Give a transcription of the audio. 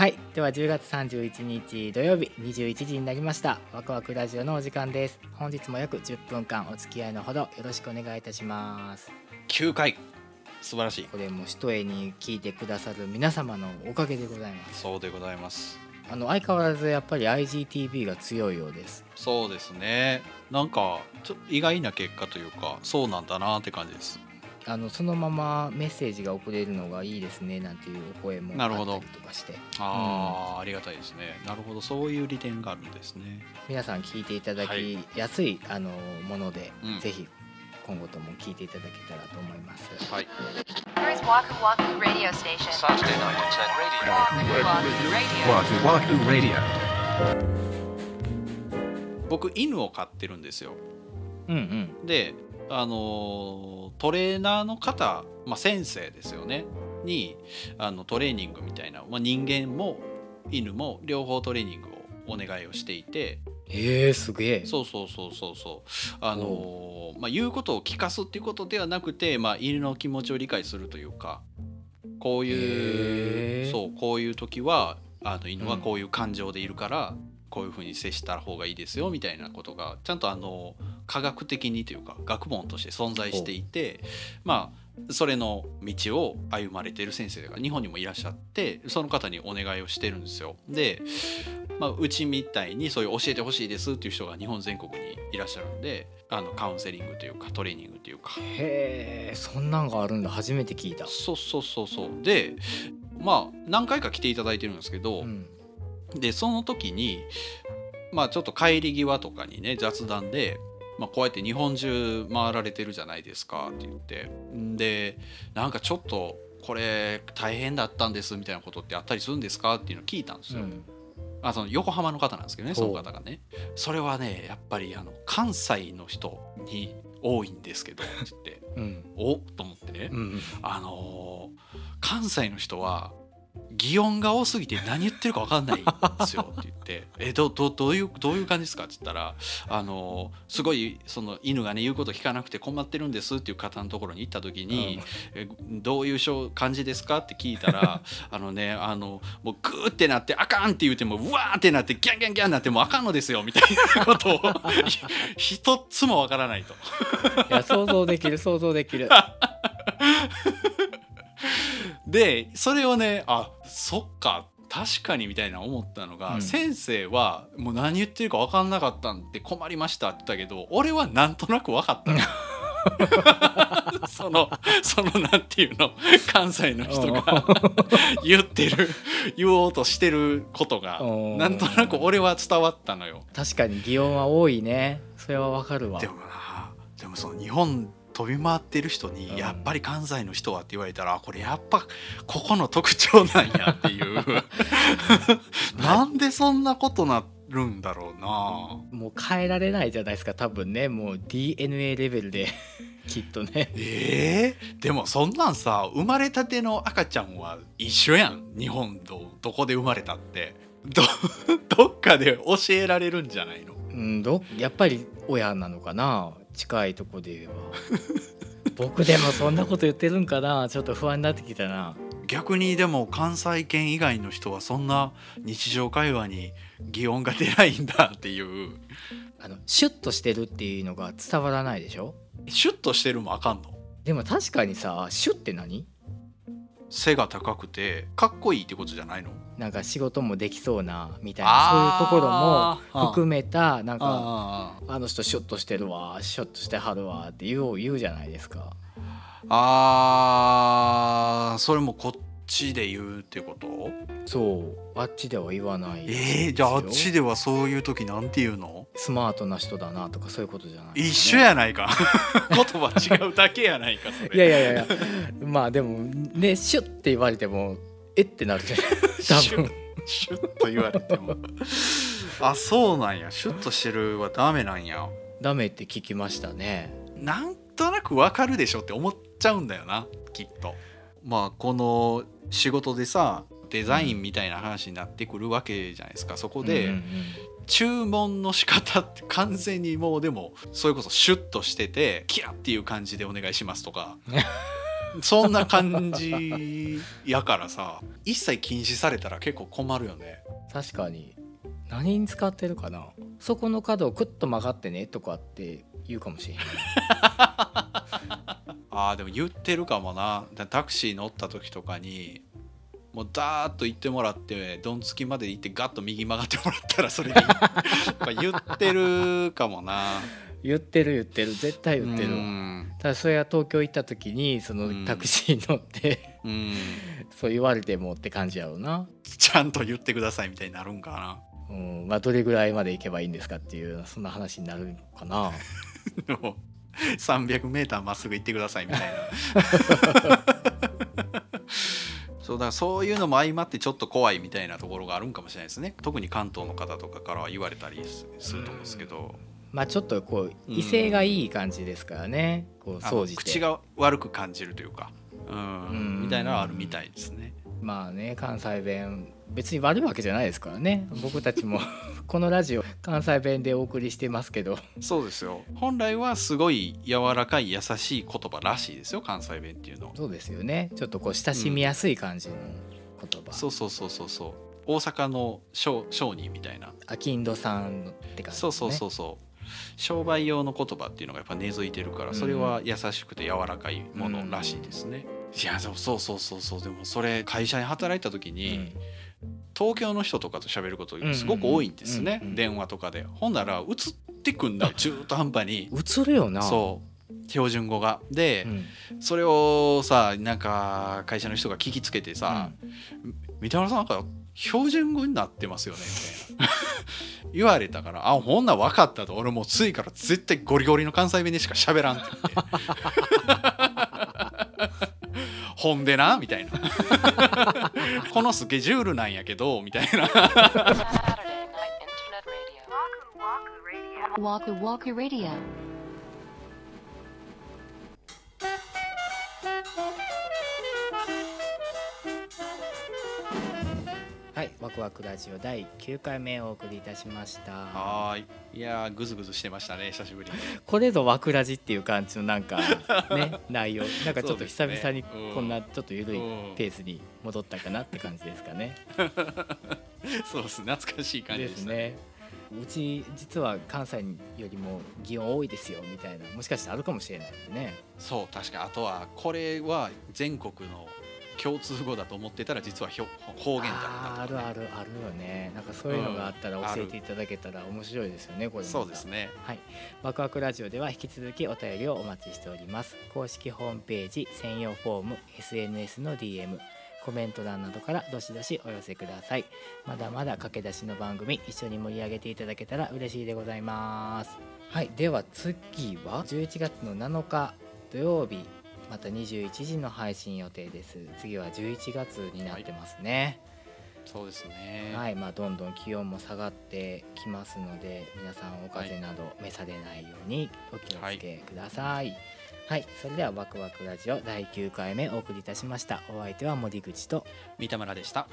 はい。では10月31日土曜日21時になりました。ワクワクラジオのお時間です。本日も約10分間お付き合いのほどよろしくお願いいたします。9回。素晴らしい。これも一重に聞いてくださる皆様のおかげでございます。そうでございます。あの相変わらずやっぱり IGTV が強いようです。そうですね。なんかちょ意外な結果というかそうなんだなって感じですあのそのままメッセージが送れるのがいいですねなんていうお声もあなるほどったりとかしてああ、ありがたいですねなるほどそういう利点があるんですね皆さん聞いていただはいきやすい、あのもので、うんぜひ今後とも聞いていただけたらと思います。はい Here's Waku Waku Radio Station. Saturday night at 10 radio. Waku Waku. Wahoo Wahoo Radio. 僕犬を飼ってるんですようんうん。であのートレーナーの方、まあ、先生ですよね。にあのトレーニングみたいな、まあ、人間も犬も両方トレーニングをお願いをしていて。えー、すげえ。そうそうそうそうそう。あのーまあ、言うことを聞かすっていうことではなくて、まあ、犬の気持ちを理解するというか。こういへうーそうこういう時はあの犬はこういう感情でいるから、こういうふうに接した方がいいですよみたいなことがちゃんとあの科学的にというか学問として存在していてまあそれの道を歩まれている先生が日本にもいらっしゃってその方にお願いをしてるんですよ。で、まあ、うちみたいにそういう教えてほしいですっていう人が日本全国にいらっしゃるんであのカウンセリングというかトレーニングというかへえ、そんなんがあるんだ。初めて聞いた。そうそうそうそうでまあ何回か来ていただいてるんですけど、うん。でその時にまあちょっと帰り際とかにね雑談で、まあ、こうやって日本中回られてるじゃないですかって言ってんでなんかちょっとこれ大変だったんですみたいなことってあったりするんですかっていうのを聞いたんですよ。うん。あその横浜の方なんですけどねその方がねそれはねやっぱりあの関西の人に多いんですけどって言ってうん。おっと思ってね、うん。あのー関西の人は擬音が多すぎて何言ってるか分かんないんですよって言って「えどどどういうどういう感じですか?」って言ったら、あのーすごいその犬がね言うこと聞かなくて困ってるんですっていう方のところに行った時に「えどういうしょ感じですか?」って聞いたら あのねあのもうグーってなって「あかん!」って言うてもうわーってなってギャンギャンギャンなってもうあかんのですよみたいなことを 一つも分からないと。いや、想像できる、想像できる。でそれをねあそっか確かにみたいな思ったのが、うん先生はもう何言ってるか分かんなかったんで困りましたって言ったけど俺はなんとなく分かったの そのそのなんていうの関西の人が 言ってる言おうとしてることがうんなんとなく俺は伝わったのよ。確かに擬音は多いね。それはわかるわで。もなでもその日本飛び回ってる人にうん。やっぱり関西の人はって言われたら、あこれやっぱここの特徴なんやっていう。なんでそんなことなるんだろうな。もう変えられないじゃないですか。多分ね、もう DNA レベルで きっとね。えー、でもそんなんさ生まれたての赤ちゃんは一緒やん。日本とどこで生まれたって。ど どっかで教えられるんじゃないの？うん、どやっぱり親なのかな近いとこで言えば。僕でもそんなこと言ってるんかな？ちょっと不安になってきたな。逆にでも関西圏以外の人はそんな日常会話に擬音が出ないんだっていう。あのシュッとしてるっていうのが伝わらないでしょ？シュッとしてるもあかんの？でも確かにさシュッって何？背が高くてかっこいいってことじゃないの？なんか仕事もできそうなみたいなそういうところも含めたなんかあの人シュッとしてるわシュッとしてはるわって言う言うじゃないですか。あーそれもこっちで言うってこと？そうあっちでは言わないえー、じゃああっちではそういう時なんて言うの？スマートな人だなとかそういうことじゃない一緒やないか。言葉違うだけやないかそれ。いやいやいやいや。まあでもねシュッて言われてもえってなるじゃん多分。シュッと言われても。あそうなんや。シュッとしてるはダメなんや。ダメって聞きましたね。なんとなくわかるでしょって思っちゃうんだよなきっとまあこの仕事でさデザインみたいな話になってくるわけじゃないですか。そこで、うんうん注文の仕方って完全にもうでもそれこそシュッとしててキラっていう感じでお願いしますとか。そんな感じやからさ一切禁止されたら結構困るよね。確かに。何に使ってるかな。そこの角をクッと曲がってねとかって言うかもしれへん あーでも言ってるかもな。だタクシー乗った時とかにもうダーッと行ってもらってどんつきまで行ってガッと右曲がってもらったらそれで 言ってるかもな。言ってる言ってる。絶対言ってるうん。ただそれは東京行った時にそうん。のタクシー乗って、うん。そう言われてもって感じやろうな、ちゃんと言ってくださいみたいになるんかうん。まあ、どれぐらいまで行けばいいんですかっていうそんな話になるのかな 300m まっすぐ行ってくださいみたいな。そうだからそういうのも相まってちょっと怖いみたいなところがあるんかもしれないですね。特に関東の方とかからは言われたりすると思うんですけど、まあちょっとこううん威勢がいい感じですからね。こうあの掃除して。口が悪く感じるというか、うん。うん。みたいなのはあるみたいですね。まあね関西弁別に悪いわけじゃないですからね。僕たちも このラジオ関西弁でお送りしてますけど。そうですよ。本来はすごい柔らかい優しい言葉らしいですよ関西弁っていうのは。そうですよね。ちょっとこう親しみやすい感じの言葉、そうそうそうそうそう。大阪の商商人みたいな。アキンドさんのって感じね。そうそうそうそう。商売用の言葉っていうのがやっぱ根付いてるからそれは優しくて柔らかいものらしいですね、いやでもそうそうそうそう。でもそれ会社に働いた時に、東京の人とかと喋ることすごく多いんですね、うんうん。うん電話とかで。ほんなら映ってくんだよ。中途半端に。映るよな。そう。標準語が。で、うん。それをさなんか会社の人が聞きつけてさ「三田村さんなんか標準語になってますよね」みたいな。言われたから「あほんなら分かった」と。俺もうついから絶対ゴリゴリの関西弁でしか喋らんって言って。ほんでなみたいな。このスケジュールなんやけどみたいな「ワクワクラディオ」ワクワクラジオ第9回目をお送りいたしました。はーい。いやーグズグズしてましたね久しぶりに。これぞワクラジっていう感じのなんか ね内容。なんかちょっと久々にこんなちょっと緩いうんペースに戻ったかなって感じですかね。そうです懐かしい感じですね。うち実は関西よりも擬音多いですよみたいな。もしかしてあるかもしれないね。そう確かあとはこれは全国の共通語だと思ってたら実はひょ方言だったあーあるとかねあるあるよね。なんかそういうのがあったらうん教えていただけたら面白いですよねこれもそうですね。はい、ワクワクラジオでは引き続きお便りをお待ちしております。公式ホームページ専用フォーム SNS の DM コメント欄などからどしどしお寄せください。まだまだ駆け出しの番組一緒に盛り上げていただけたら嬉しいでございます。はい。では次は？11月の7日土曜日また21時の配信予定です。次は11月になってますね、そうですね。はい、まあ、どんどん気温も下がってきますので皆さんお風邪など召されないようにお気をつけください。はい、それではワクワクラジオ第9回目お送りいたしました。お相手は森口と三田村でした